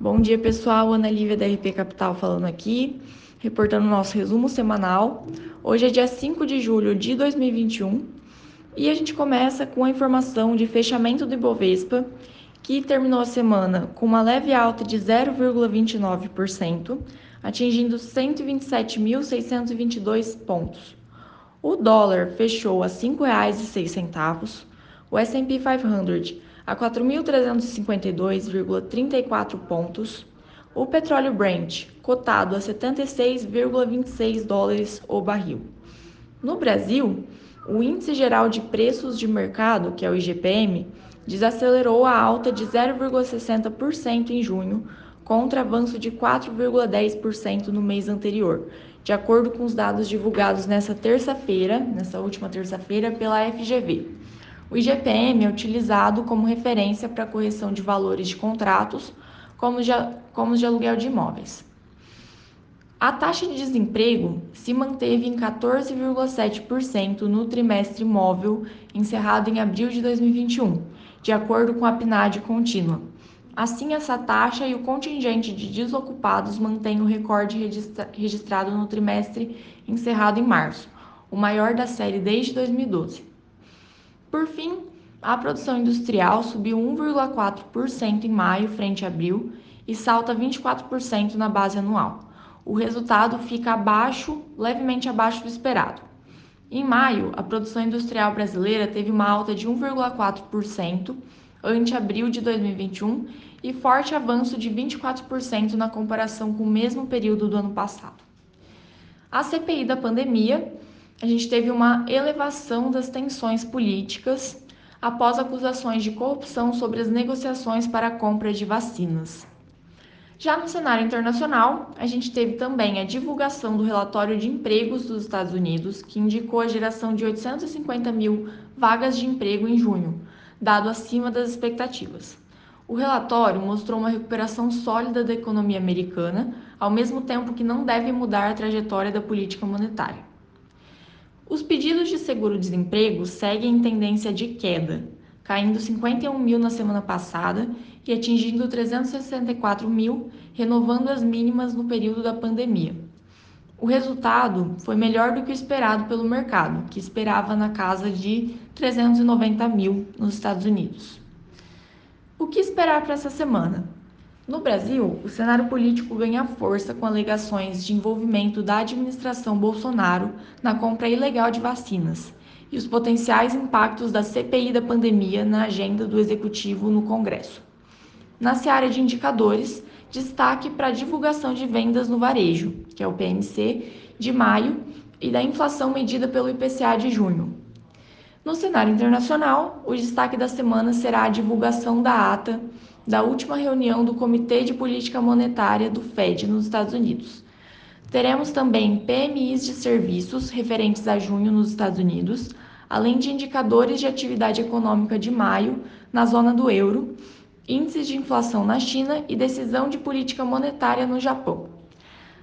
Bom dia, pessoal. Ana Lívia da RP Capital falando aqui, reportando nosso resumo semanal. Hoje é dia 5 de julho de 2021 e a gente começa com a informação de fechamento do Ibovespa, que terminou a semana com uma leve alta de 0,29%, atingindo 127.622 pontos. O dólar fechou a R$ 5,06, o S&P 500 a 4.352,34 pontos. O petróleo Brent, cotado a 76,26 dólares o barril. No Brasil, o Índice Geral de Preços de Mercado, que é o IGPM, desacelerou a alta de 0,60% em junho, contra avanço de 4,10% no mês anterior, de acordo com os dados divulgados nessa terça-feira, nessa última terça-feira, pela FGV. O IGPM é utilizado como referência para a correção de valores de contratos, como, como os de aluguel de imóveis. A taxa de desemprego se manteve em 14,7% no trimestre móvel encerrado em abril de 2021, de acordo com a PNAD contínua. Assim, essa taxa e o contingente de desocupados mantém o recorde registra registrado no trimestre encerrado em março, o maior da série desde 2012. Por fim, a produção industrial subiu 1,4% em maio frente a abril e salta 24% na base anual. O resultado fica abaixo, levemente abaixo do esperado. Em maio, a produção industrial brasileira teve uma alta de 1,4% ante abril de 2021 e forte avanço de 24% na comparação com o mesmo período do ano passado. A CPI da pandemia a gente teve uma elevação das tensões políticas após acusações de corrupção sobre as negociações para a compra de vacinas. Já no cenário internacional, a gente teve também a divulgação do relatório de empregos dos Estados Unidos, que indicou a geração de 850 mil vagas de emprego em junho, dado acima das expectativas. O relatório mostrou uma recuperação sólida da economia americana, ao mesmo tempo que não deve mudar a trajetória da política monetária. Os pedidos de seguro-desemprego seguem em tendência de queda, caindo 51 mil na semana passada e atingindo 364 mil, renovando as mínimas no período da pandemia. O resultado foi melhor do que o esperado pelo mercado, que esperava na casa de 390 mil nos Estados Unidos. O que esperar para essa semana? No Brasil, o cenário político ganha força com alegações de envolvimento da administração Bolsonaro na compra ilegal de vacinas e os potenciais impactos da CPI da pandemia na agenda do executivo no Congresso. Na seara de indicadores, destaque para a divulgação de vendas no varejo, que é o PMC, de maio, e da inflação medida pelo IPCA de junho. No cenário internacional, o destaque da semana será a divulgação da ata da última reunião do Comitê de Política Monetária do Fed nos Estados Unidos. Teremos também PMIs de serviços referentes a junho nos Estados Unidos, além de indicadores de atividade econômica de maio na zona do euro, índices de inflação na China e decisão de política monetária no Japão.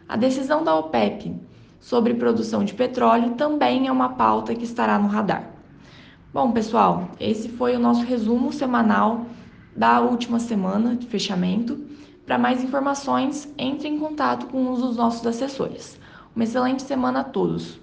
A decisão da OPEP sobre produção de petróleo também é uma pauta que estará no radar. Bom, pessoal, esse foi o nosso resumo semanal da última semana de fechamento. Para mais informações, entre em contato com um dos nossos assessores. Uma excelente semana a todos.